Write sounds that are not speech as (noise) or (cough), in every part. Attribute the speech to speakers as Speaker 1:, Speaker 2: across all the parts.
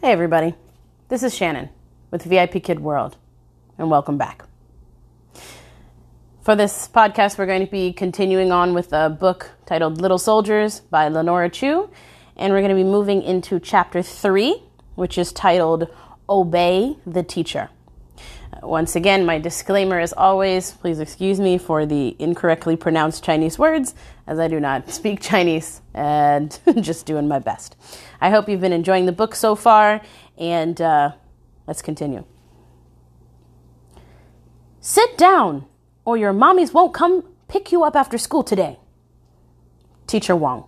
Speaker 1: Hey, everybody. This is Shannon with VIP Kid World, and welcome back. For this podcast, we're going to be continuing on with a book titled Little Soldiers by Lenora Chu, and we're going to be moving into chapter three, which is titled Obey the Teacher. Uh, once again, my disclaimer is always please excuse me for the incorrectly pronounced Chinese words, as I do not speak Chinese and (laughs) just doing my best. I hope you've been enjoying the book so far, and uh, let's continue. Sit down, or your mommies won't come pick you up after school today. Teacher Wang.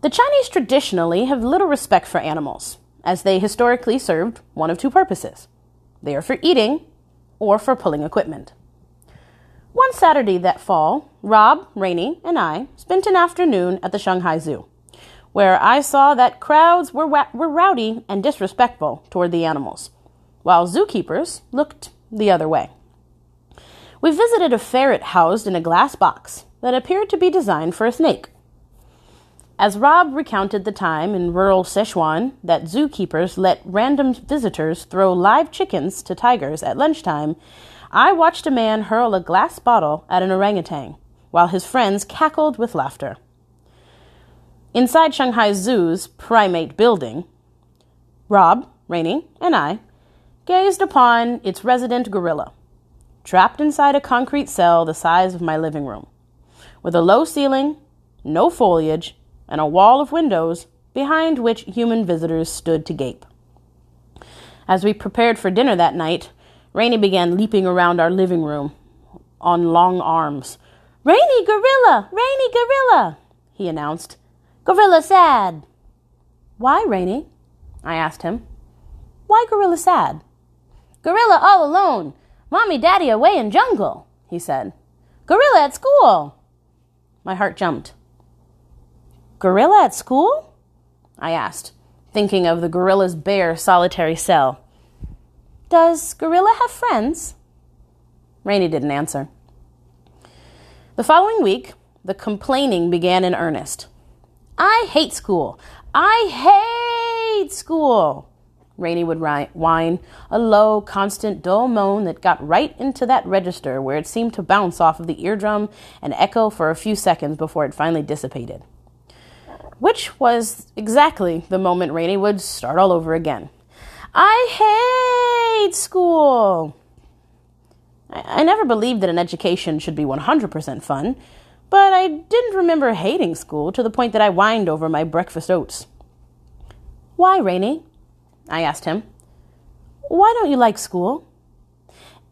Speaker 1: The Chinese traditionally have little respect for animals as they historically served one of two purposes they are for eating or for pulling equipment. One Saturday that fall, Rob, Rainey, and I spent an afternoon at the Shanghai Zoo, where I saw that crowds were, wa- were rowdy and disrespectful toward the animals, while zookeepers looked the other way. We visited a ferret housed in a glass box that appeared to be designed for a snake. As Rob recounted the time in rural Sichuan that zookeepers let random visitors throw live chickens to tigers at lunchtime, I watched a man hurl a glass bottle at an orangutan while his friends cackled with laughter. Inside Shanghai Zoo's primate building, Rob, Rainey, and I gazed upon its resident gorilla, trapped inside a concrete cell the size of my living room, with a low ceiling, no foliage, and a wall of windows behind which human visitors stood to gape. As we prepared for dinner that night, Rainey began leaping around our living room on long arms. Rainey gorilla! Rainey gorilla! he announced. Gorilla sad! Why, Rainey? I asked him. Why gorilla sad? Gorilla all alone. Mommy, daddy away in jungle, he said. Gorilla at school. My heart jumped. Gorilla at school? I asked, thinking of the gorilla's bare, solitary cell. Does Gorilla have friends? Rainey didn't answer. The following week, the complaining began in earnest. I hate school. I hate school. Rainey would whine, a low, constant, dull moan that got right into that register where it seemed to bounce off of the eardrum and echo for a few seconds before it finally dissipated which was exactly the moment Rainey would start all over again. I hate school. I, I never believed that an education should be 100% fun, but I didn't remember hating school to the point that I whined over my breakfast oats. Why, Rainey? I asked him. Why don't you like school?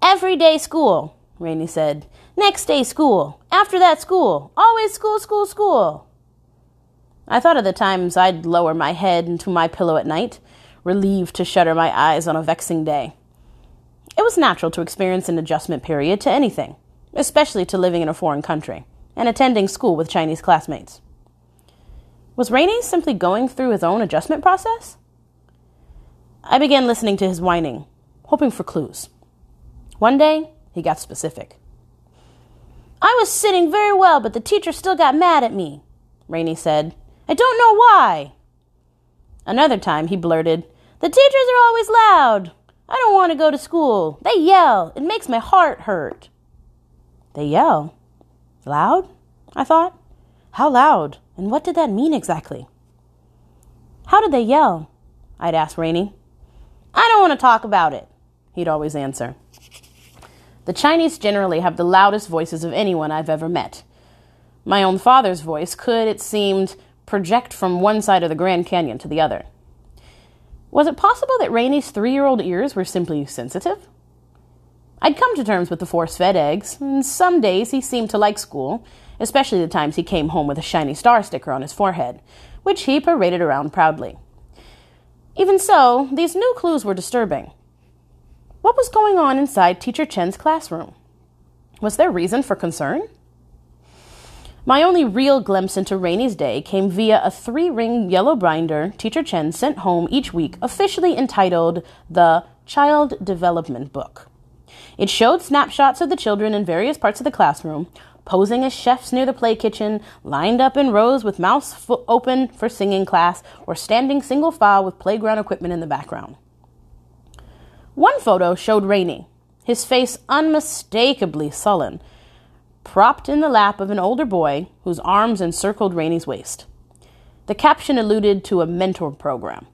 Speaker 1: Every day school, Rainey said. Next day school. After that school. Always school, school, school. I thought of the times I'd lower my head into my pillow at night, relieved to shutter my eyes on a vexing day. It was natural to experience an adjustment period to anything, especially to living in a foreign country and attending school with Chinese classmates. Was Rainey simply going through his own adjustment process? I began listening to his whining, hoping for clues. One day, he got specific. I was sitting very well, but the teacher still got mad at me, Rainey said, I don't know why. Another time he blurted, The teachers are always loud. I don't want to go to school. They yell. It makes my heart hurt. They yell? Loud? I thought. How loud? And what did that mean exactly? How did they yell? I'd ask Rainey. I don't want to talk about it, he'd always answer. The Chinese generally have the loudest voices of anyone I've ever met. My own father's voice could, it seemed, project from one side of the Grand Canyon to the other. Was it possible that Rainey's three year old ears were simply sensitive? I'd come to terms with the force fed eggs, and some days he seemed to like school, especially the times he came home with a shiny star sticker on his forehead, which he paraded around proudly. Even so, these new clues were disturbing. What was going on inside Teacher Chen's classroom? Was there reason for concern? My only real glimpse into Rainey's day came via a three ring yellow binder Teacher Chen sent home each week, officially entitled the Child Development Book. It showed snapshots of the children in various parts of the classroom, posing as chefs near the play kitchen, lined up in rows with mouths open for singing class, or standing single file with playground equipment in the background. One photo showed Rainey, his face unmistakably sullen, propped in the lap of an older boy whose arms encircled Rainey's waist. The caption alluded to a mentor program.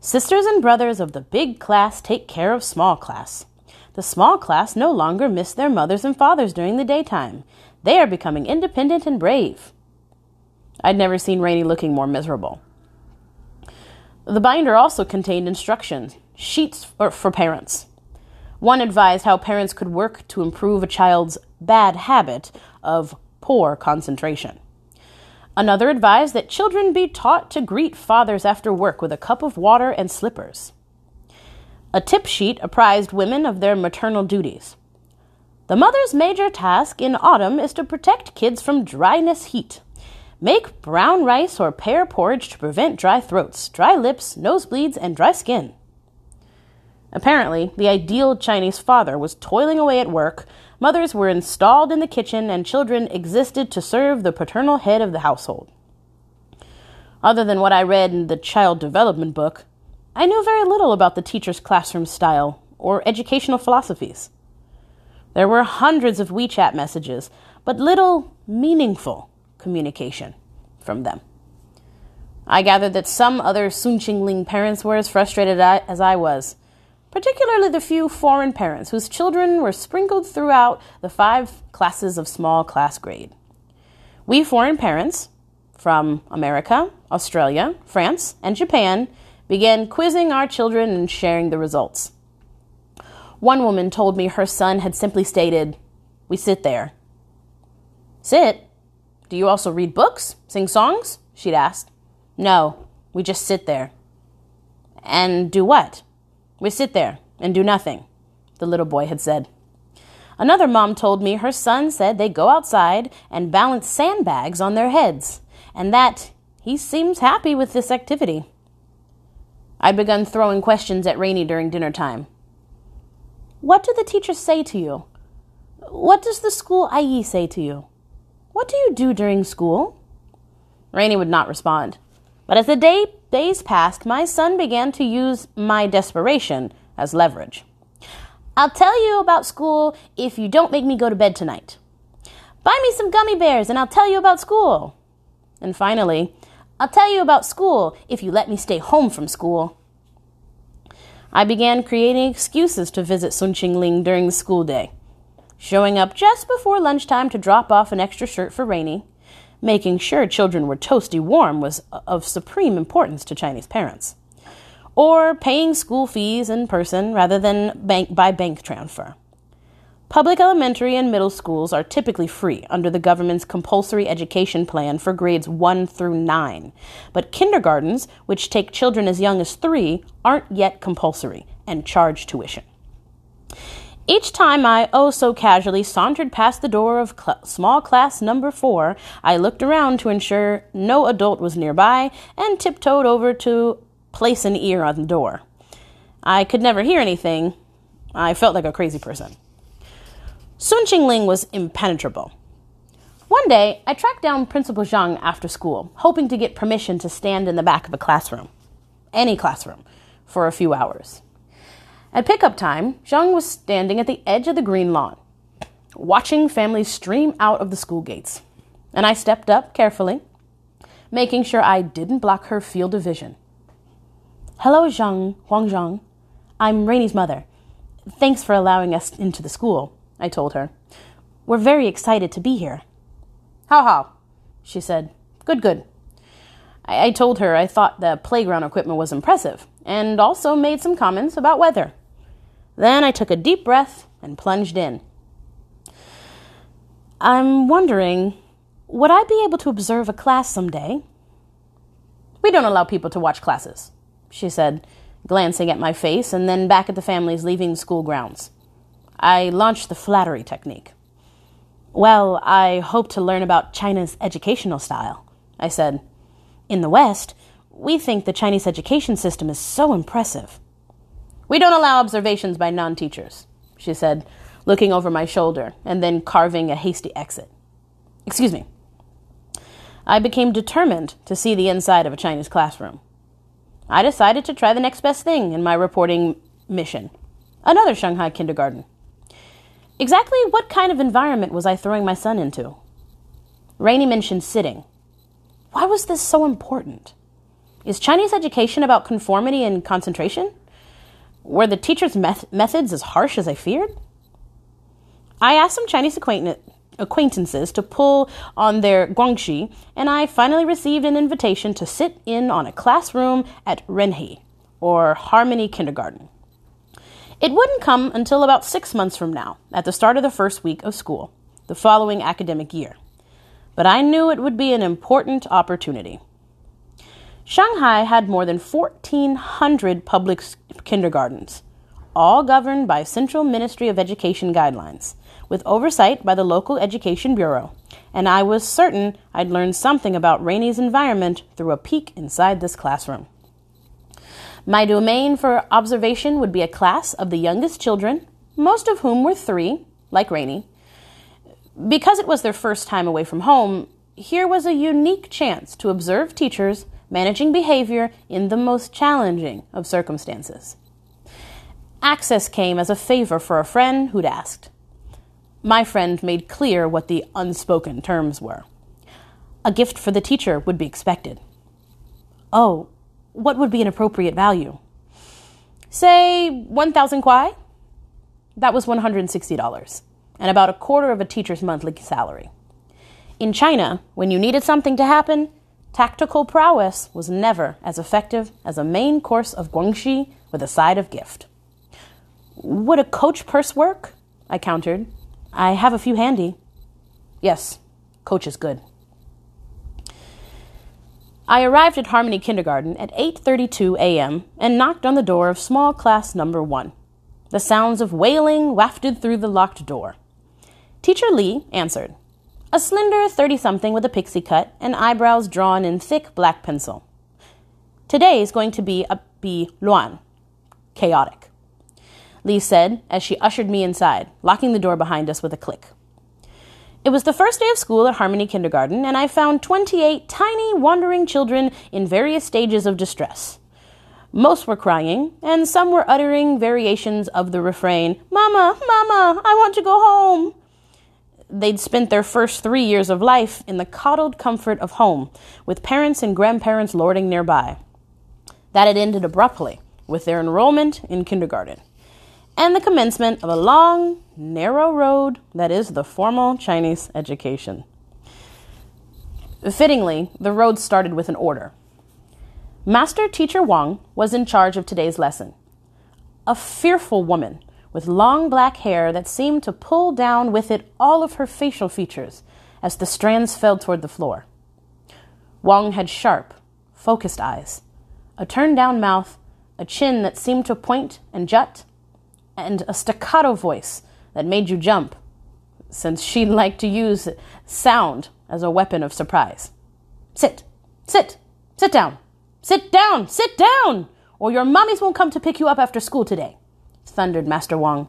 Speaker 1: Sisters and brothers of the big class take care of small class. The small class no longer miss their mothers and fathers during the daytime. They are becoming independent and brave. I'd never seen Rainey looking more miserable. The binder also contained instructions, sheets for, for parents. One advised how parents could work to improve a child's bad habit of poor concentration. Another advised that children be taught to greet fathers after work with a cup of water and slippers. A tip sheet apprised women of their maternal duties. The mother's major task in autumn is to protect kids from dryness heat. Make brown rice or pear porridge to prevent dry throats, dry lips, nosebleeds, and dry skin. Apparently, the ideal Chinese father was toiling away at work, mothers were installed in the kitchen, and children existed to serve the paternal head of the household. Other than what I read in the child development book, I knew very little about the teacher's classroom style or educational philosophies. There were hundreds of WeChat messages, but little meaningful communication from them. I gathered that some other Sun Qingling parents were as frustrated as I was, particularly the few foreign parents whose children were sprinkled throughout the five classes of small class grade. We foreign parents from America, Australia, France, and Japan began quizzing our children and sharing the results. One woman told me her son had simply stated, We sit there. Sit? Do you also read books? Sing songs? She'd asked. No, we just sit there. And do what? We sit there and do nothing, the little boy had said. Another mom told me her son said they go outside and balance sandbags on their heads, and that he seems happy with this activity. I'd begun throwing questions at Rainey during dinner time. What do the teachers say to you? What does the school IE say to you? What do you do during school? Rainey would not respond. But as the day, days passed, my son began to use my desperation as leverage. I'll tell you about school if you don't make me go to bed tonight. Buy me some gummy bears and I'll tell you about school. And finally, I'll tell you about school if you let me stay home from school. I began creating excuses to visit Sun Qingling during the school day, showing up just before lunchtime to drop off an extra shirt for Rainey. Making sure children were toasty warm was of supreme importance to Chinese parents. Or paying school fees in person rather than bank by bank transfer. Public elementary and middle schools are typically free under the government's compulsory education plan for grades 1 through 9. But kindergartens, which take children as young as 3, aren't yet compulsory and charge tuition. Each time I oh so casually sauntered past the door of cl- small class number 4, I looked around to ensure no adult was nearby and tiptoed over to place an ear on the door. I could never hear anything. I felt like a crazy person. Sun Qingling was impenetrable. One day, I tracked down Principal Zhang after school, hoping to get permission to stand in the back of a classroom, any classroom, for a few hours. At pickup time, Zhang was standing at the edge of the green lawn, watching families stream out of the school gates. And I stepped up carefully, making sure I didn't block her field of vision. Hello, Zhang, Huang Zhang. I'm Rainey's mother. Thanks for allowing us into the school. I told her. We're very excited to be here. How how? She said. Good, good. I, I told her I thought the playground equipment was impressive, and also made some comments about weather. Then I took a deep breath and plunged in. I'm wondering, would I be able to observe a class someday? We don't allow people to watch classes, she said, glancing at my face and then back at the families leaving school grounds. I launched the flattery technique. Well, I hope to learn about China's educational style, I said. In the West, we think the Chinese education system is so impressive. We don't allow observations by non teachers, she said, looking over my shoulder and then carving a hasty exit. Excuse me. I became determined to see the inside of a Chinese classroom. I decided to try the next best thing in my reporting mission another Shanghai kindergarten. Exactly what kind of environment was I throwing my son into? Rainey mentioned sitting. Why was this so important? Is Chinese education about conformity and concentration? Were the teacher's met- methods as harsh as I feared? I asked some Chinese acquaintances to pull on their guanxi, and I finally received an invitation to sit in on a classroom at Renhe, or Harmony Kindergarten. It wouldn't come until about six months from now, at the start of the first week of school, the following academic year. But I knew it would be an important opportunity. Shanghai had more than 1,400 public kindergartens, all governed by Central Ministry of Education guidelines, with oversight by the local education bureau, and I was certain I'd learn something about Rainey's environment through a peek inside this classroom. My domain for observation would be a class of the youngest children, most of whom were three, like Rainey. Because it was their first time away from home, here was a unique chance to observe teachers managing behavior in the most challenging of circumstances. Access came as a favor for a friend who'd asked. My friend made clear what the unspoken terms were. A gift for the teacher would be expected. Oh, what would be an appropriate value? Say 1,000 kuai? That was $160, and about a quarter of a teacher's monthly salary. In China, when you needed something to happen, tactical prowess was never as effective as a main course of guanxi with a side of gift. Would a coach purse work? I countered. I have a few handy. Yes, coach is good. I arrived at Harmony Kindergarten at 8:32 a.m. and knocked on the door of small class number 1. The sounds of wailing wafted through the locked door. Teacher Lee answered. A slender 30-something with a pixie cut and eyebrows drawn in thick black pencil. Today is going to be a be Luan, chaotic. Lee said as she ushered me inside, locking the door behind us with a click. It was the first day of school at Harmony Kindergarten, and I found 28 tiny, wandering children in various stages of distress. Most were crying, and some were uttering variations of the refrain, Mama, Mama, I want to go home. They'd spent their first three years of life in the coddled comfort of home, with parents and grandparents lording nearby. That had ended abruptly with their enrollment in kindergarten and the commencement of a long, narrow road that is the formal Chinese education. Fittingly, the road started with an order. Master Teacher Wang was in charge of today's lesson. A fearful woman with long black hair that seemed to pull down with it all of her facial features as the strands fell toward the floor. Wang had sharp, focused eyes, a turned down mouth, a chin that seemed to point and jut, and a staccato voice that made you jump, since she liked to use sound as a weapon of surprise. Sit, sit, sit down, sit down, sit down, or your mummies won't come to pick you up after school today, thundered Master Wong.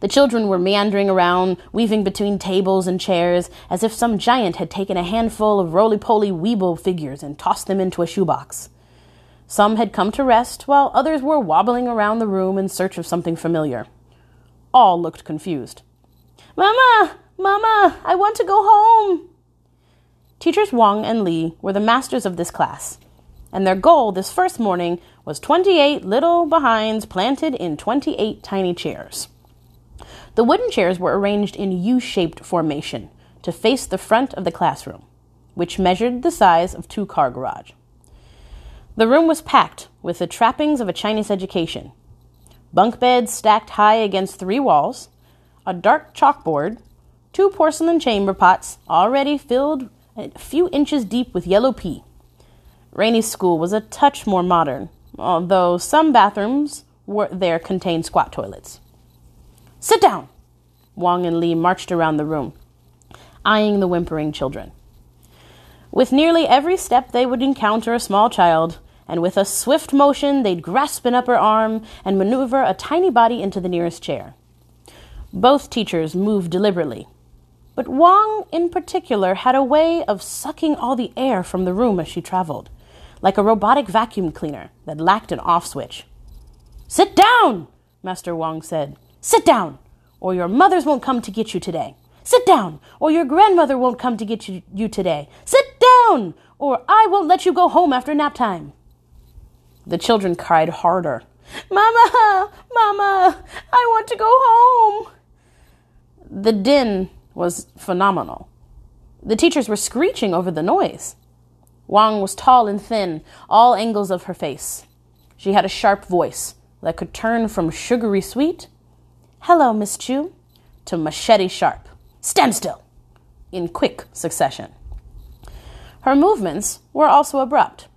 Speaker 1: The children were meandering around, weaving between tables and chairs, as if some giant had taken a handful of roly poly weeble figures and tossed them into a shoebox. Some had come to rest, while others were wobbling around the room in search of something familiar. All looked confused. Mama! Mama! I want to go home! Teachers Wang and Lee were the masters of this class, and their goal this first morning was 28 little behinds planted in 28 tiny chairs. The wooden chairs were arranged in U shaped formation to face the front of the classroom, which measured the size of two car garage. The room was packed with the trappings of a Chinese education bunk beds stacked high against three walls, a dark chalkboard, two porcelain chamber pots already filled a few inches deep with yellow pea. Rainey's school was a touch more modern, although some bathrooms were, there contained squat toilets. Sit down! Wong and Lee marched around the room, eyeing the whimpering children. With nearly every step, they would encounter a small child and with a swift motion, they'd grasp an upper arm and maneuver a tiny body into the nearest chair. Both teachers moved deliberately. But Wang, in particular, had a way of sucking all the air from the room as she traveled, like a robotic vacuum cleaner that lacked an off switch. Sit down, Master Wang said. Sit down, or your mothers won't come to get you today. Sit down, or your grandmother won't come to get you, you today. Sit down, or I won't let you go home after nap time. The children cried harder. Mama, Mama, I want to go home. The din was phenomenal. The teachers were screeching over the noise. Wang was tall and thin, all angles of her face. She had a sharp voice that could turn from sugary sweet, hello, Miss Chu, to machete sharp, stand still, in quick succession. Her movements were also abrupt,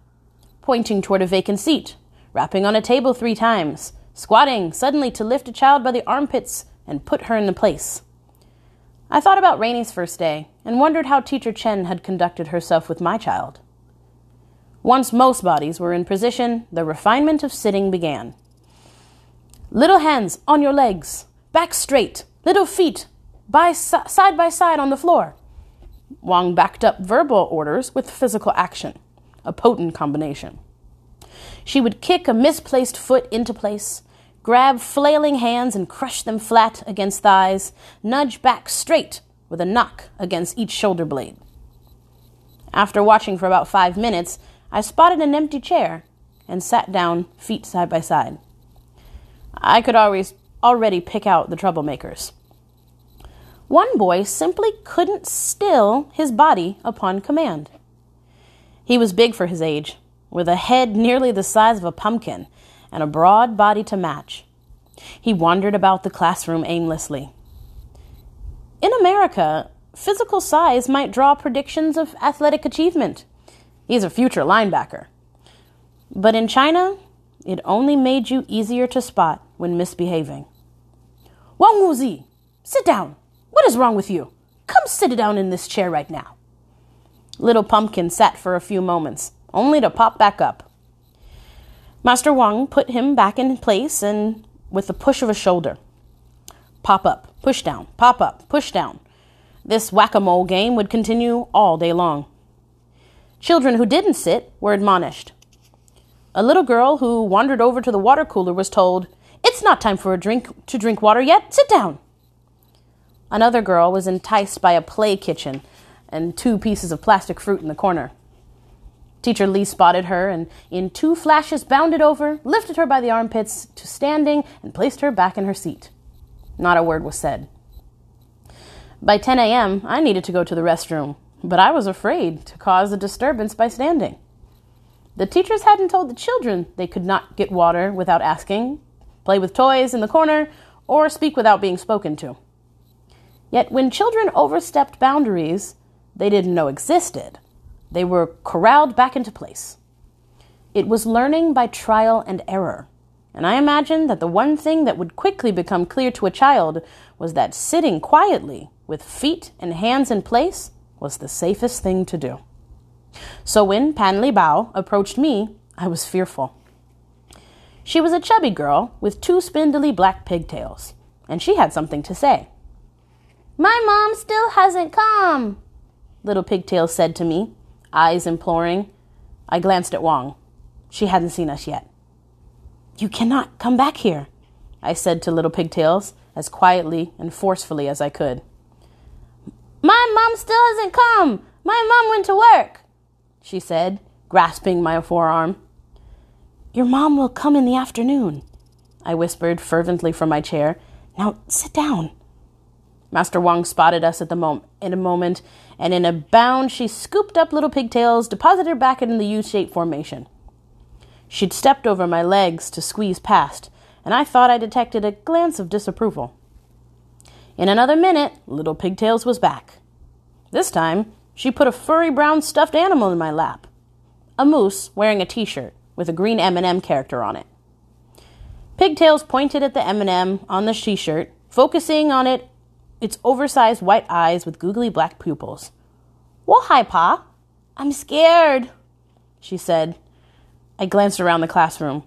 Speaker 1: pointing toward a vacant seat, rapping on a table three times, squatting suddenly to lift a child by the armpits and put her in the place. I thought about Rainey's first day and wondered how Teacher Chen had conducted herself with my child. Once most bodies were in position, the refinement of sitting began. Little hands on your legs, back straight, little feet by side by side on the floor. Wang backed up verbal orders with physical action, a potent combination. She would kick a misplaced foot into place, grab flailing hands and crush them flat against thighs, nudge back straight with a knock against each shoulder blade. After watching for about five minutes, I spotted an empty chair and sat down, feet side by side. I could always already pick out the troublemakers. One boy simply couldn't still his body upon command. He was big for his age, with a head nearly the size of a pumpkin and a broad body to match. He wandered about the classroom aimlessly. In America, physical size might draw predictions of athletic achievement. He's a future linebacker. But in China, it only made you easier to spot when misbehaving. Wang Wuzi, sit down. What is wrong with you? Come sit down in this chair right now. Little Pumpkin sat for a few moments, only to pop back up. Master Wang put him back in place and with a push of a shoulder. Pop up, push down, pop up, push down. This whack a mole game would continue all day long. Children who didn't sit were admonished. A little girl who wandered over to the water cooler was told, It's not time for a drink to drink water yet. Sit down. Another girl was enticed by a play kitchen and two pieces of plastic fruit in the corner. Teacher Lee spotted her and, in two flashes, bounded over, lifted her by the armpits to standing, and placed her back in her seat. Not a word was said. By 10 a.m., I needed to go to the restroom, but I was afraid to cause a disturbance by standing. The teachers hadn't told the children they could not get water without asking, play with toys in the corner, or speak without being spoken to. Yet when children overstepped boundaries they didn't know existed, they were corralled back into place. It was learning by trial and error. And I imagine that the one thing that would quickly become clear to a child was that sitting quietly with feet and hands in place was the safest thing to do. So when Pan Li Bao approached me, I was fearful. She was a chubby girl with two spindly black pigtails, and she had something to say. My mom still hasn't come, Little Pigtail said to me, eyes imploring. I glanced at Wong. She hadn't seen us yet. You cannot come back here, I said to Little Pigtails as quietly and forcefully as I could. My mom still hasn't come. My mom went to work, she said, grasping my forearm. Your mom will come in the afternoon, I whispered fervently from my chair. Now sit down. Master Wong spotted us at the moment in a moment, and in a bound she scooped up little pigtails, deposited her back in the U-shaped formation. She'd stepped over my legs to squeeze past, and I thought I detected a glance of disapproval. In another minute, little pigtails was back. This time, she put a furry brown stuffed animal in my lap. A moose wearing a t-shirt with a green M&M character on it. Pigtails pointed at the M&M on the t-shirt, focusing on it its oversized white eyes with googly black pupils. Well, hi, Pa. I'm scared, she said. I glanced around the classroom.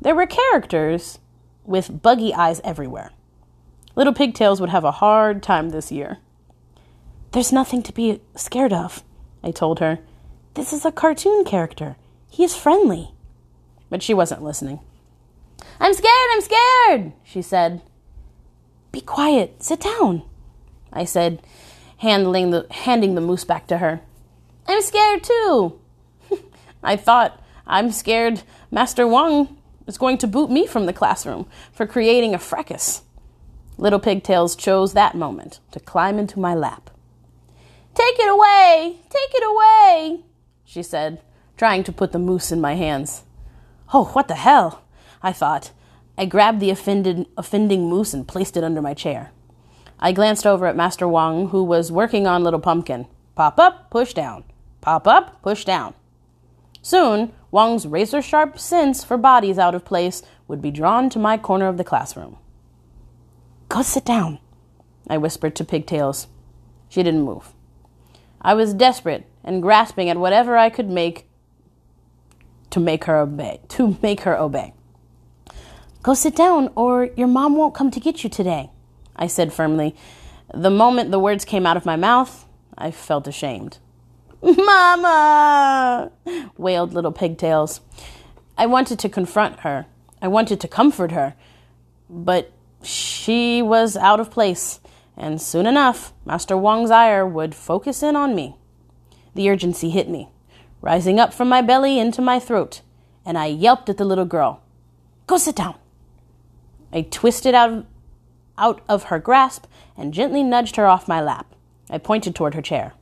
Speaker 1: There were characters with buggy eyes everywhere. Little pigtails would have a hard time this year. There's nothing to be scared of, I told her. This is a cartoon character. He is friendly. But she wasn't listening. I'm scared, I'm scared, she said. Be quiet, sit down, I said, handling the, handing the moose back to her. I'm scared too. (laughs) I thought, I'm scared Master Wang is going to boot me from the classroom for creating a fracas. Little Pigtails chose that moment to climb into my lap. Take it away! Take it away! she said, trying to put the moose in my hands. Oh, what the hell? I thought. I grabbed the offended, offending moose and placed it under my chair. I glanced over at Master Wang, who was working on Little Pumpkin. Pop up, push down. Pop up, push down. Soon, Wang's razor sharp sense for bodies out of place would be drawn to my corner of the classroom. Go sit down, I whispered to Pigtails. She didn't move. I was desperate and grasping at whatever I could make to make her obey. To make her obey. Go sit down, or your mom won't come to get you today, I said firmly. The moment the words came out of my mouth, I felt ashamed. (laughs) Mama! wailed little pigtails. I wanted to confront her. I wanted to comfort her. But she was out of place, and soon enough, Master Wong's ire would focus in on me. The urgency hit me, rising up from my belly into my throat, and I yelped at the little girl. Go sit down. I twisted out of, out of her grasp and gently nudged her off my lap. I pointed toward her chair.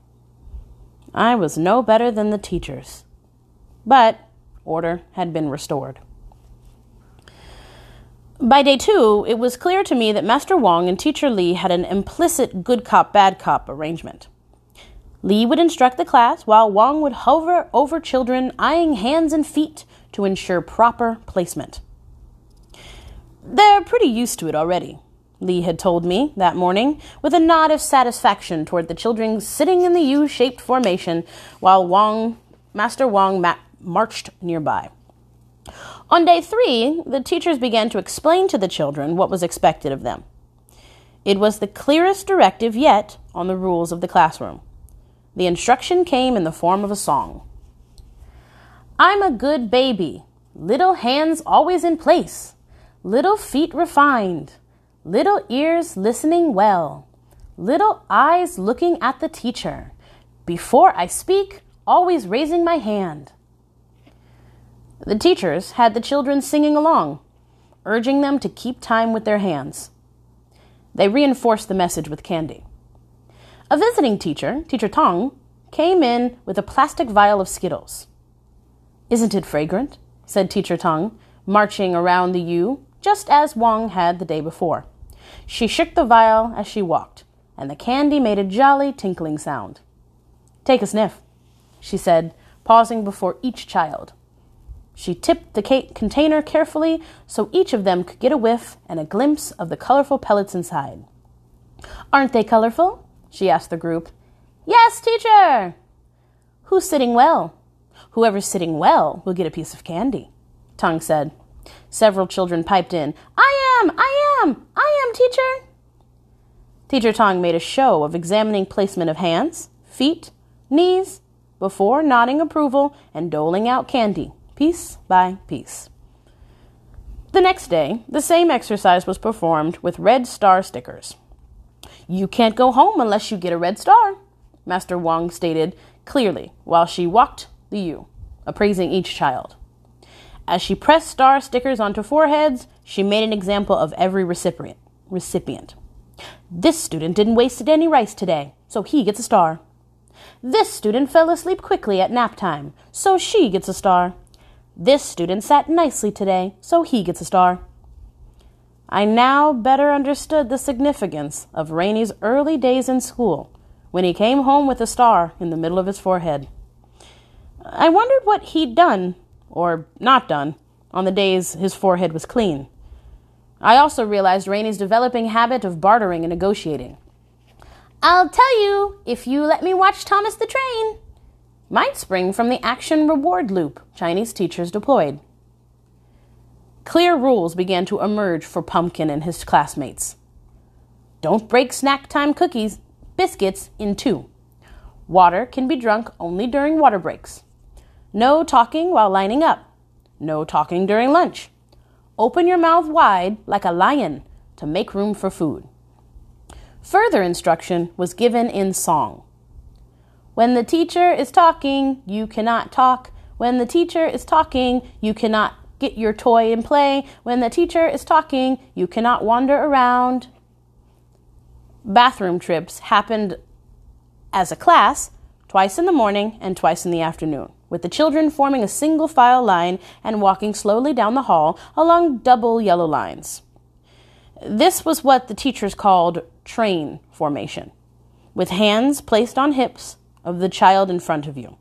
Speaker 1: I was no better than the teachers. But order had been restored. By day two, it was clear to me that Master Wong and Teacher Lee had an implicit good cop, bad cop arrangement. Lee would instruct the class while Wong would hover over children, eyeing hands and feet to ensure proper placement. They're pretty used to it already, Lee had told me that morning, with a nod of satisfaction toward the children sitting in the U shaped formation while Wang, Master Wang ma- marched nearby. On day three, the teachers began to explain to the children what was expected of them. It was the clearest directive yet on the rules of the classroom. The instruction came in the form of a song. I'm a good baby, little hands always in place, little feet refined little ears listening well, little eyes looking at the teacher. Before I speak, always raising my hand. The teachers had the children singing along, urging them to keep time with their hands. They reinforced the message with candy. A visiting teacher, Teacher Tong, came in with a plastic vial of Skittles. Isn't it fragrant? said Teacher Tong, marching around the U, just as Wang had the day before. She shook the vial as she walked, and the candy made a jolly tinkling sound. Take a sniff, she said, pausing before each child. She tipped the container carefully so each of them could get a whiff and a glimpse of the colorful pellets inside. Aren't they colorful? she asked the group. Yes, teacher! Who's sitting well? Whoever's sitting well will get a piece of candy, Tong said. Several children piped in, I am! I am! I am, teacher! Teacher Tong made a show of examining placement of hands, feet, knees, before nodding approval and doling out candy, piece by piece. The next day, the same exercise was performed with red star stickers. You can't go home unless you get a red star, Master Wang stated clearly while she walked the U, appraising each child. As she pressed star stickers onto foreheads, she made an example of every recipient. Recipient. This student didn't waste any rice today, so he gets a star. This student fell asleep quickly at nap time, so she gets a star. This student sat nicely today, so he gets a star. I now better understood the significance of Rainey's early days in school when he came home with a star in the middle of his forehead. I wondered what he'd done or not done, on the days his forehead was clean. I also realized Rainey's developing habit of bartering and negotiating. I'll tell you if you let me watch Thomas the Train. Might spring from the action reward loop Chinese teachers deployed. Clear rules began to emerge for Pumpkin and his classmates. Don't break snack time cookies. biscuits in two. Water can be drunk only during water breaks. No talking while lining up. No talking during lunch. Open your mouth wide like a lion to make room for food. Further instruction was given in song. When the teacher is talking, you cannot talk. When the teacher is talking, you cannot get your toy and play. When the teacher is talking, you cannot wander around. Bathroom trips happened as a class twice in the morning and twice in the afternoon, with the children forming a single file line and walking slowly down the hall along double yellow lines. This was what the teachers called train formation, with hands placed on hips of the child in front of you.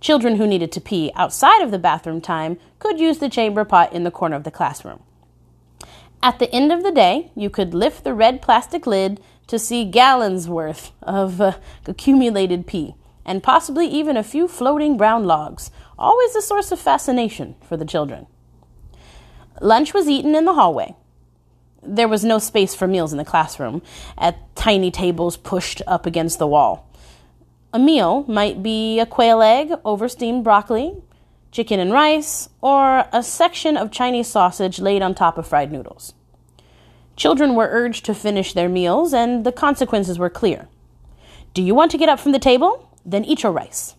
Speaker 1: Children who needed to pee outside of the bathroom time could use the chamber pot in the corner of the classroom. At the end of the day, you could lift the red plastic lid to see gallons worth of uh, accumulated pee, and possibly even a few floating brown logs, always a source of fascination for the children. Lunch was eaten in the hallway. There was no space for meals in the classroom, at tiny tables pushed up against the wall. A meal might be a quail egg over steamed broccoli, chicken and rice, or a section of Chinese sausage laid on top of fried noodles. Children were urged to finish their meals, and the consequences were clear. Do you want to get up from the table? Then eat your rice.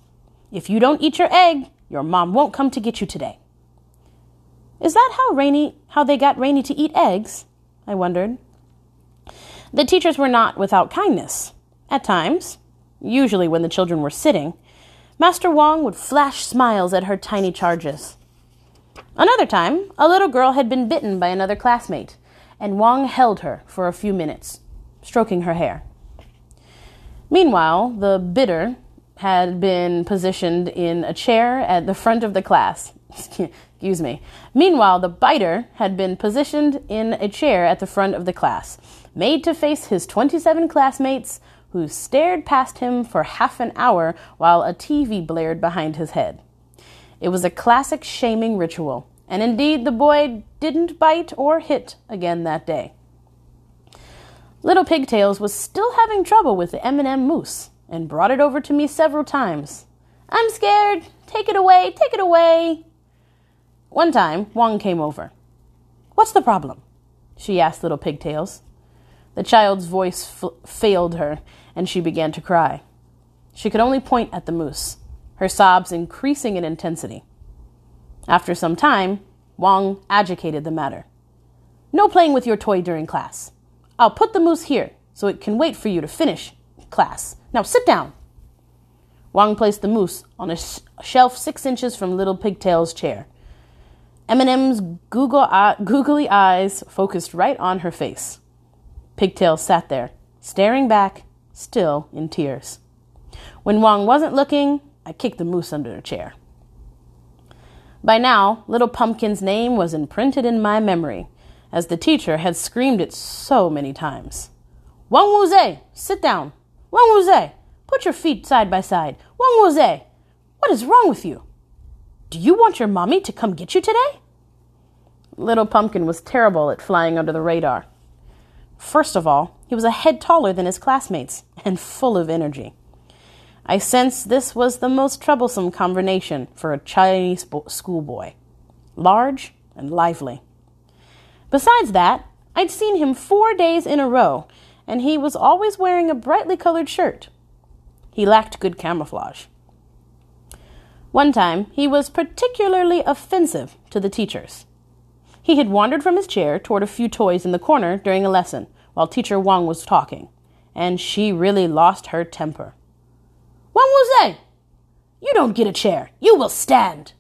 Speaker 1: If you don't eat your egg, your mom won't come to get you today. Is that how Rainey how they got Rainey to eat eggs? I wondered. The teachers were not without kindness. At times, usually when the children were sitting, Master Wong would flash smiles at her tiny charges. Another time, a little girl had been bitten by another classmate, and Wong held her for a few minutes, stroking her hair. Meanwhile, the bitter had been positioned in a chair at the front of the class. (laughs) Excuse me. Meanwhile, the biter had been positioned in a chair at the front of the class, made to face his 27 classmates who stared past him for half an hour while a TV blared behind his head. It was a classic shaming ritual, and indeed the boy didn't bite or hit again that day. Little Pigtails was still having trouble with the M&M moose and brought it over to me several times. I'm scared. Take it away. Take it away. One time, Wong came over. What's the problem? she asked Little Pigtails. The child's voice f- failed her, and she began to cry. She could only point at the moose, her sobs increasing in intensity. After some time, Wong agitated the matter. No playing with your toy during class. I'll put the moose here so it can wait for you to finish class. Now sit down. Wong placed the moose on a sh- shelf six inches from Little Pigtail's chair. M&M's Google eye- googly eyes focused right on her face. Pigtail sat there, staring back, still in tears. When Wong wasn't looking, I kicked the moose under a chair. By now, Little Pumpkin's name was imprinted in my memory, as the teacher had screamed it so many times. Wang Wuze, sit down. Wang Wuze, put your feet side by side. Wang Wuze, what is wrong with you? Do you want your mommy to come get you today? Little Pumpkin was terrible at flying under the radar. First of all, he was a head taller than his classmates and full of energy. I sensed this was the most troublesome combination for a Chinese schoolboy large and lively. Besides that, I'd seen him four days in a row, and he was always wearing a brightly colored shirt. He lacked good camouflage. One time, he was particularly offensive to the teachers. He had wandered from his chair toward a few toys in the corner during a lesson while Teacher Wang was talking, and she really lost her temper. Wang Wuze, you don't get a chair. You will stand.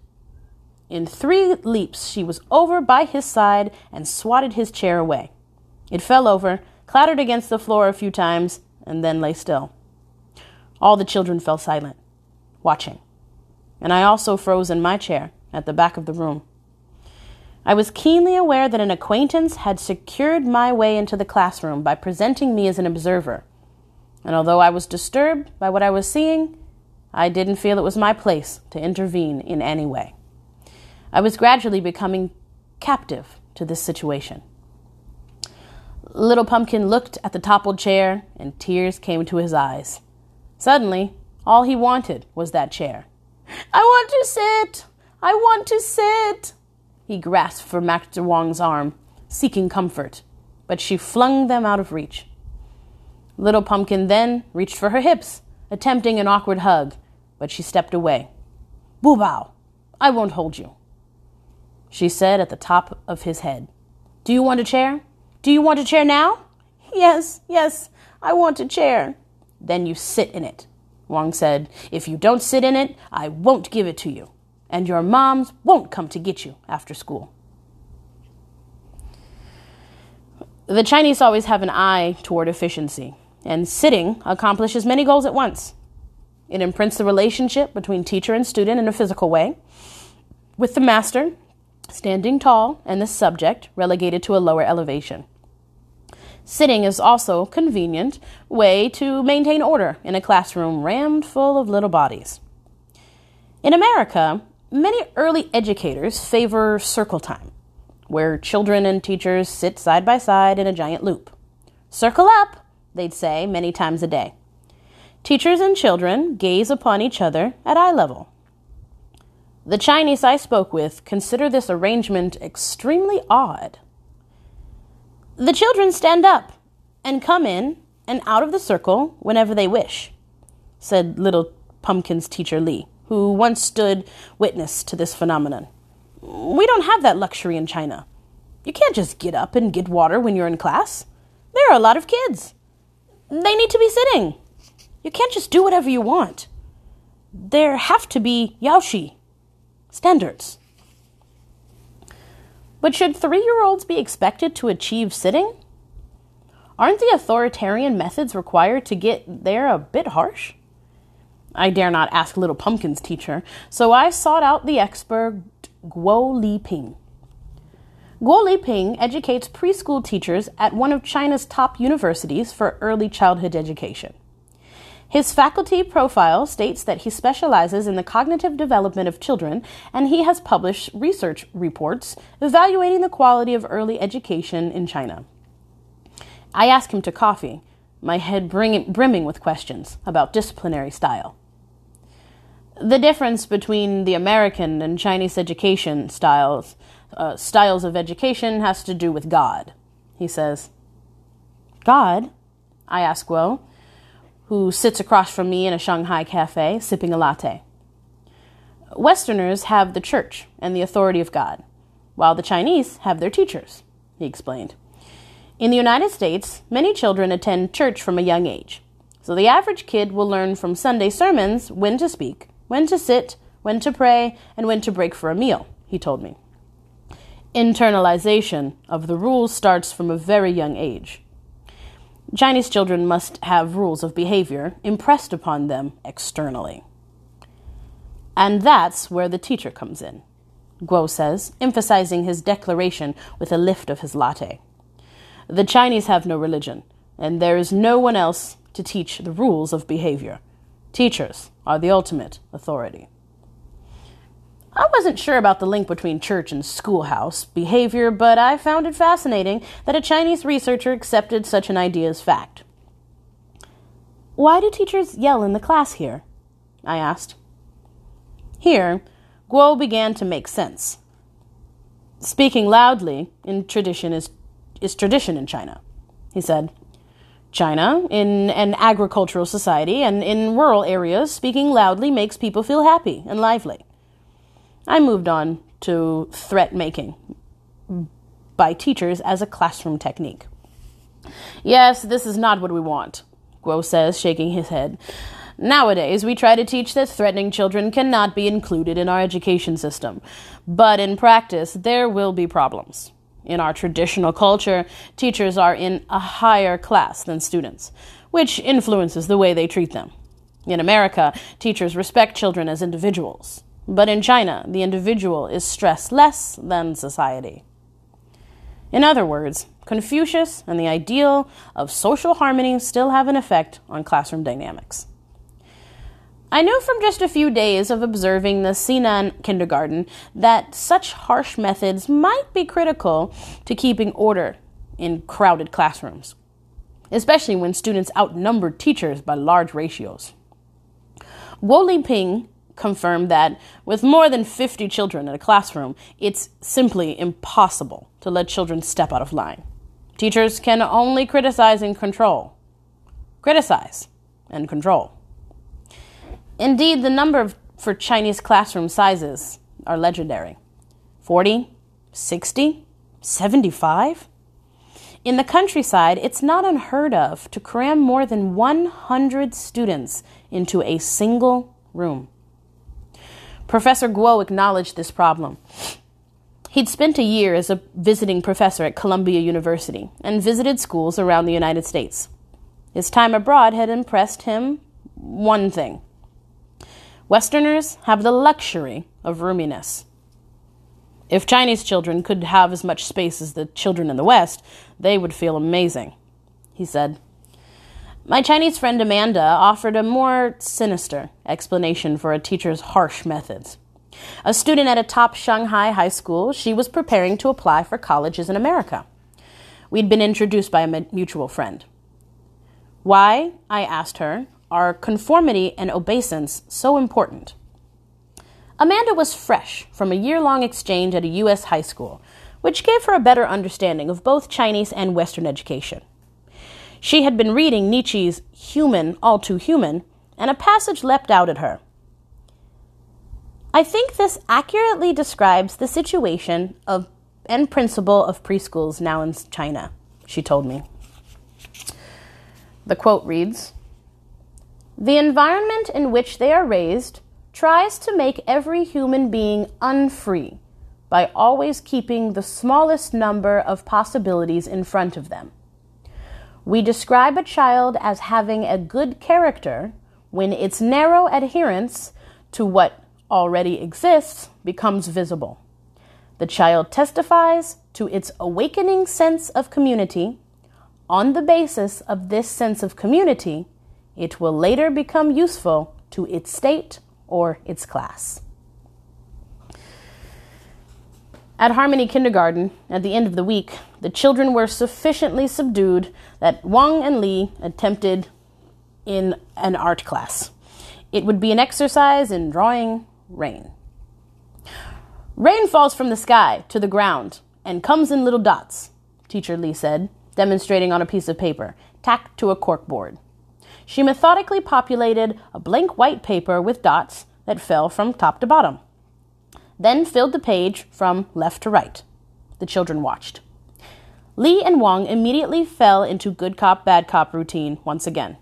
Speaker 1: In three leaps, she was over by his side and swatted his chair away. It fell over, clattered against the floor a few times, and then lay still. All the children fell silent, watching, and I also froze in my chair at the back of the room. I was keenly aware that an acquaintance had secured my way into the classroom by presenting me as an observer. And although I was disturbed by what I was seeing, I didn't feel it was my place to intervene in any way. I was gradually becoming captive to this situation. Little Pumpkin looked at the toppled chair, and tears came to his eyes. Suddenly, all he wanted was that chair. I want to sit! I want to sit! He grasped for Master Wang's arm, seeking comfort, but she flung them out of reach. Little Pumpkin then reached for her hips, attempting an awkward hug, but she stepped away. Boo Bao, I won't hold you. She said at the top of his head. Do you want a chair? Do you want a chair now? Yes, yes, I want a chair. Then you sit in it. Wang said, If you don't sit in it, I won't give it to you, and your moms won't come to get you after school. The Chinese always have an eye toward efficiency, and sitting accomplishes many goals at once. It imprints the relationship between teacher and student in a physical way, with the master standing tall and the subject relegated to a lower elevation. Sitting is also a convenient way to maintain order in a classroom rammed full of little bodies. In America, many early educators favor circle time, where children and teachers sit side by side in a giant loop. Circle up, they'd say many times a day. Teachers and children gaze upon each other at eye level. The Chinese I spoke with consider this arrangement extremely odd. The children stand up and come in and out of the circle whenever they wish, said little Pumpkin's teacher Li, who once stood witness to this phenomenon. We don't have that luxury in China. You can't just get up and get water when you're in class. There are a lot of kids. They need to be sitting. You can't just do whatever you want. There have to be yaoshi, standards. But should three year olds be expected to achieve sitting? Aren't the authoritarian methods required to get there a bit harsh? I dare not ask Little Pumpkin's teacher, so I sought out the expert Guo Liping. Guo Liping educates preschool teachers at one of China's top universities for early childhood education. His faculty profile states that he specializes in the cognitive development of children, and he has published research reports evaluating the quality of early education in China. I ask him to coffee, my head bring, brimming with questions about disciplinary style. The difference between the American and Chinese education styles, uh, styles of education has to do with God, he says. God? I ask Guo who sits across from me in a Shanghai cafe sipping a latte. Westerners have the church and the authority of God, while the Chinese have their teachers, he explained. In the United States, many children attend church from a young age. So the average kid will learn from Sunday sermons when to speak, when to sit, when to pray, and when to break for a meal, he told me. Internalization of the rules starts from a very young age. Chinese children must have rules of behavior impressed upon them externally. And that's where the teacher comes in, Guo says, emphasizing his declaration with a lift of his latte. The Chinese have no religion, and there is no one else to teach the rules of behavior. Teachers are the ultimate authority. I wasn't sure about the link between church and schoolhouse behavior, but I found it fascinating that a Chinese researcher accepted such an idea as fact. Why do teachers yell in the class here? I asked. Here, Guo began to make sense. Speaking loudly in tradition is, is tradition in China, he said. China, in an agricultural society and in rural areas, speaking loudly makes people feel happy and lively. I moved on to threat making by teachers as a classroom technique. Yes, this is not what we want, Guo says, shaking his head. Nowadays, we try to teach that threatening children cannot be included in our education system. But in practice, there will be problems. In our traditional culture, teachers are in a higher class than students, which influences the way they treat them. In America, teachers respect children as individuals. But in China, the individual is stressed less than society. In other words, Confucius and the ideal of social harmony still have an effect on classroom dynamics. I knew from just a few days of observing the Xinan kindergarten that such harsh methods might be critical to keeping order in crowded classrooms, especially when students outnumbered teachers by large ratios. Guo Liping confirmed that with more than 50 children in a classroom, it's simply impossible to let children step out of line. Teachers can only criticize and control. Criticize and control. Indeed, the number for Chinese classroom sizes are legendary 40, 60, 75. In the countryside, it's not unheard of to cram more than 100 students into a single room. Professor Guo acknowledged this problem. He'd spent a year as a visiting professor at Columbia University and visited schools around the United States. His time abroad had impressed him one thing Westerners have the luxury of roominess. If Chinese children could have as much space as the children in the West, they would feel amazing, he said. My Chinese friend Amanda offered a more sinister explanation for a teacher's harsh methods. A student at a top Shanghai high school, she was preparing to apply for colleges in America. We'd been introduced by a mutual friend. Why, I asked her, are conformity and obeisance so important? Amanda was fresh from a year long exchange at a U.S. high school, which gave her a better understanding of both Chinese and Western education. She had been reading Nietzsche's Human, All Too Human, and a passage leapt out at her. I think this accurately describes the situation of and principle of preschools now in China, she told me. The quote reads The environment in which they are raised tries to make every human being unfree by always keeping the smallest number of possibilities in front of them. We describe a child as having a good character when its narrow adherence to what already exists becomes visible. The child testifies to its awakening sense of community. On the basis of this sense of community, it will later become useful to its state or its class. At Harmony Kindergarten, at the end of the week, the children were sufficiently subdued that Wang and Li attempted in an art class. It would be an exercise in drawing rain. Rain falls from the sky to the ground and comes in little dots, Teacher Li said, demonstrating on a piece of paper, tacked to a corkboard she methodically populated a blank white paper with dots that fell from top to bottom, then filled the page from left to right. The children watched. Li and Wang immediately fell into good cop, bad cop routine once again.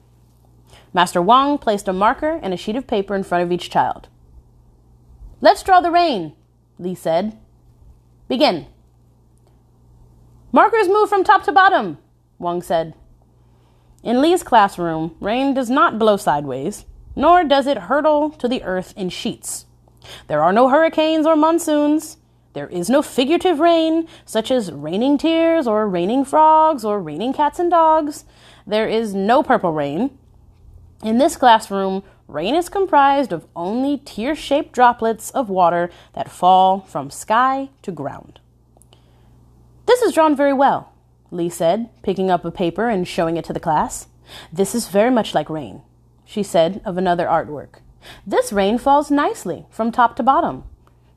Speaker 1: Master Wang placed a marker and a sheet of paper in front of each child. Let's draw the rain, Li said. Begin. Markers move from top to bottom, Wang said. In Li's classroom, rain does not blow sideways, nor does it hurtle to the earth in sheets. There are no hurricanes or monsoons. There is no figurative rain, such as raining tears or raining frogs or raining cats and dogs. There is no purple rain. In this classroom, rain is comprised of only tear shaped droplets of water that fall from sky to ground. This is drawn very well. Li said, picking up a paper and showing it to the class. This is very much like rain, she said of another artwork. This rain falls nicely from top to bottom,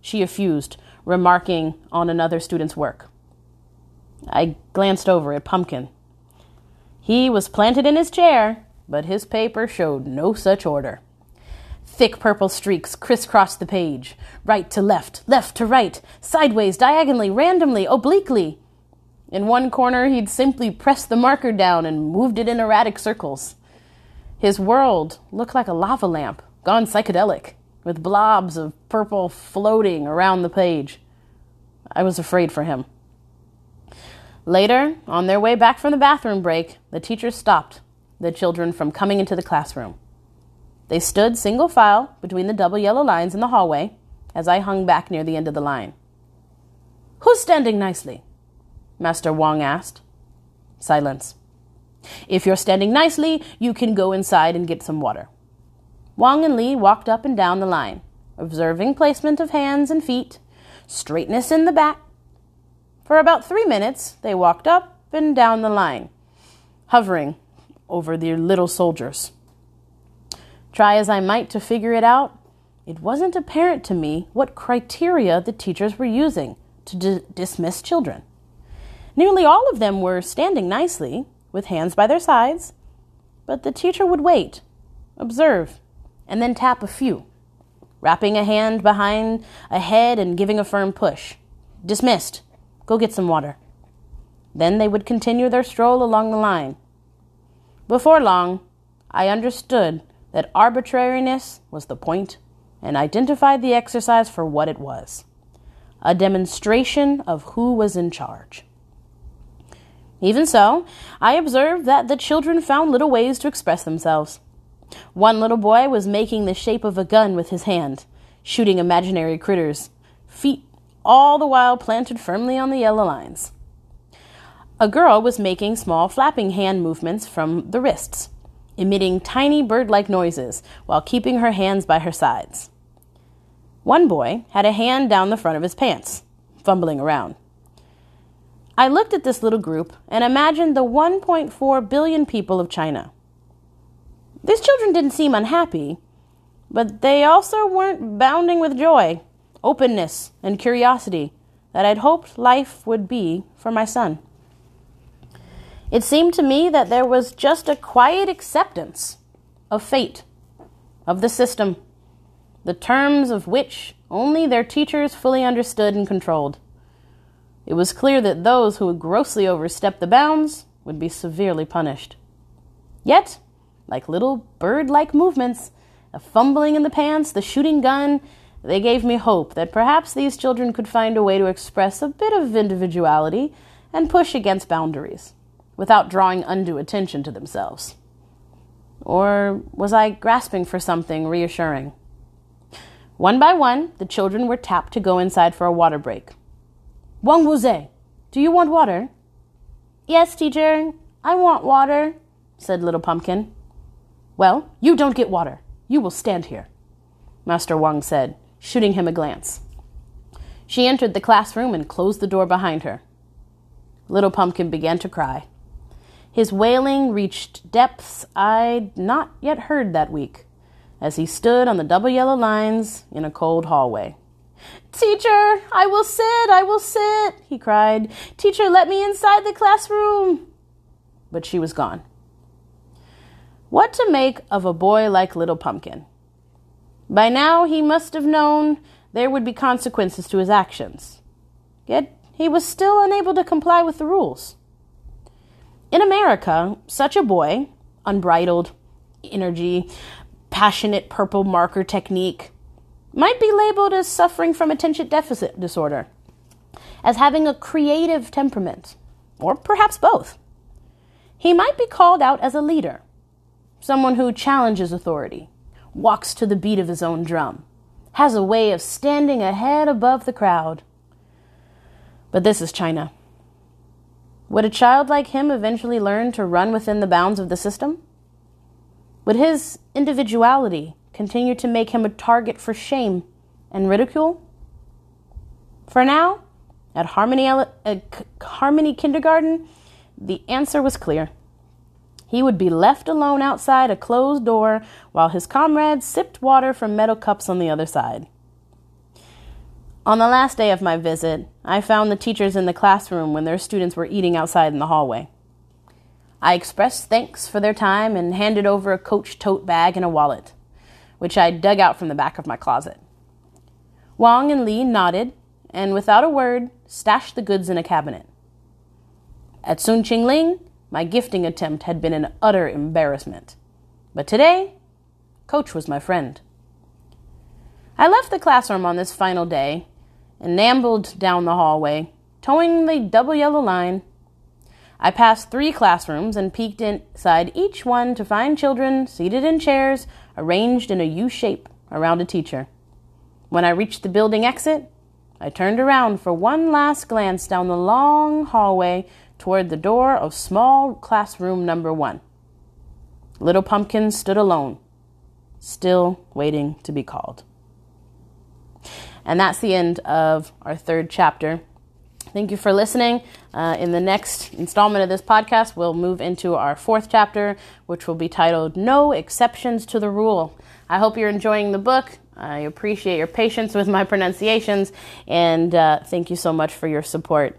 Speaker 1: she effused, remarking on another student's work. I glanced over at Pumpkin. He was planted in his chair, but his paper showed no such order. Thick purple streaks crisscrossed the page, right to left, left to right, sideways, diagonally, randomly, obliquely. In one corner, he'd simply pressed the marker down and moved it in erratic circles. His world looked like a lava lamp, gone psychedelic, with blobs of purple floating around the page. I was afraid for him. Later, on their way back from the bathroom break, the teacher stopped the children from coming into the classroom. They stood single file between the double yellow lines in the hallway as I hung back near the end of the line. Who's standing nicely? Master Wang asked. Silence. If you're standing nicely, you can go inside and get some water. Wang and Li walked up and down the line, observing placement of hands and feet, straightness in the back. For about three minutes, they walked up and down the line, hovering over the little soldiers. Try as I might to figure it out, it wasn't apparent to me what criteria the teachers were using to d- dismiss children. Nearly all of them were standing nicely, with hands by their sides, but the teacher would wait, observe, and then tap a few, wrapping a hand behind a head and giving a firm push. Dismissed. Go get some water. Then they would continue their stroll along the line. Before long, I understood that arbitrariness was the point and identified the exercise for what it was a demonstration of who was in charge. Even so, I observed that the children found little ways to express themselves. One little boy was making the shape of a gun with his hand, shooting imaginary critters, feet all the while planted firmly on the yellow lines. A girl was making small flapping hand movements from the wrists, emitting tiny bird like noises while keeping her hands by her sides. One boy had a hand down the front of his pants, fumbling around. I looked at this little group and imagined the 1.4 billion people of China. These children didn't seem unhappy, but they also weren't bounding with joy, openness, and curiosity that I'd hoped life would be for my son. It seemed to me that there was just a quiet acceptance of fate, of the system, the terms of which only their teachers fully understood and controlled. It was clear that those who would grossly overstep the bounds would be severely punished. Yet, like little bird like movements, a fumbling in the pants, the shooting gun, they gave me hope that perhaps these children could find a way to express a bit of individuality and push against boundaries without drawing undue attention to themselves? Or was I grasping for something reassuring? One by one, the children were tapped to go inside for a water break. Wang Wuze, do you want water? Yes, teacher, I want water, said Little Pumpkin. Well, you don't get water. You will stand here, Master Wang said, shooting him a glance. She entered the classroom and closed the door behind her. Little Pumpkin began to cry. His wailing reached depths I'd not yet heard that week as he stood on the double yellow lines in a cold hallway. Teacher, I will sit, I will sit, he cried. Teacher, let me inside the classroom. But she was gone. What to make of a boy like Little Pumpkin? By now he must have known there would be consequences to his actions. Yet he was still unable to comply with the rules. In America, such a boy, unbridled energy, passionate purple marker technique, might be labeled as suffering from attention deficit disorder, as having a creative temperament, or perhaps both. He might be called out as a leader, someone who challenges authority, walks to the beat of his own drum, has a way of standing a head above the crowd. But this is China. Would a child like him eventually learn to run within the bounds of the system? Would his individuality continue to make him a target for shame and ridicule? For now, at Harmony, uh, Harmony Kindergarten, the answer was clear. He would be left alone outside a closed door while his comrades sipped water from metal cups on the other side. On the last day of my visit, I found the teachers in the classroom when their students were eating outside in the hallway. I expressed thanks for their time and handed over a coach tote bag and a wallet, which I dug out from the back of my closet. Wang and Li nodded and, without a word, stashed the goods in a cabinet. At Soong Ching Ling, my gifting attempt had been an utter embarrassment. But today, Coach was my friend. I left the classroom on this final day and ambled down the hallway, towing the double yellow line. I passed three classrooms and peeked inside each one to find children seated in chairs arranged in a U shape around a teacher. When I reached the building exit, I turned around for one last glance down the long hallway toward the door of small classroom number one. Little Pumpkin stood alone, still waiting to be called. And that's the end of our third chapter. Thank you for listening. Uh, in the next installment of this podcast, we'll move into our fourth chapter, which will be titled No Exceptions to the Rule. I hope you're enjoying the book. I appreciate your patience with my pronunciations, and uh, thank you so much for your support.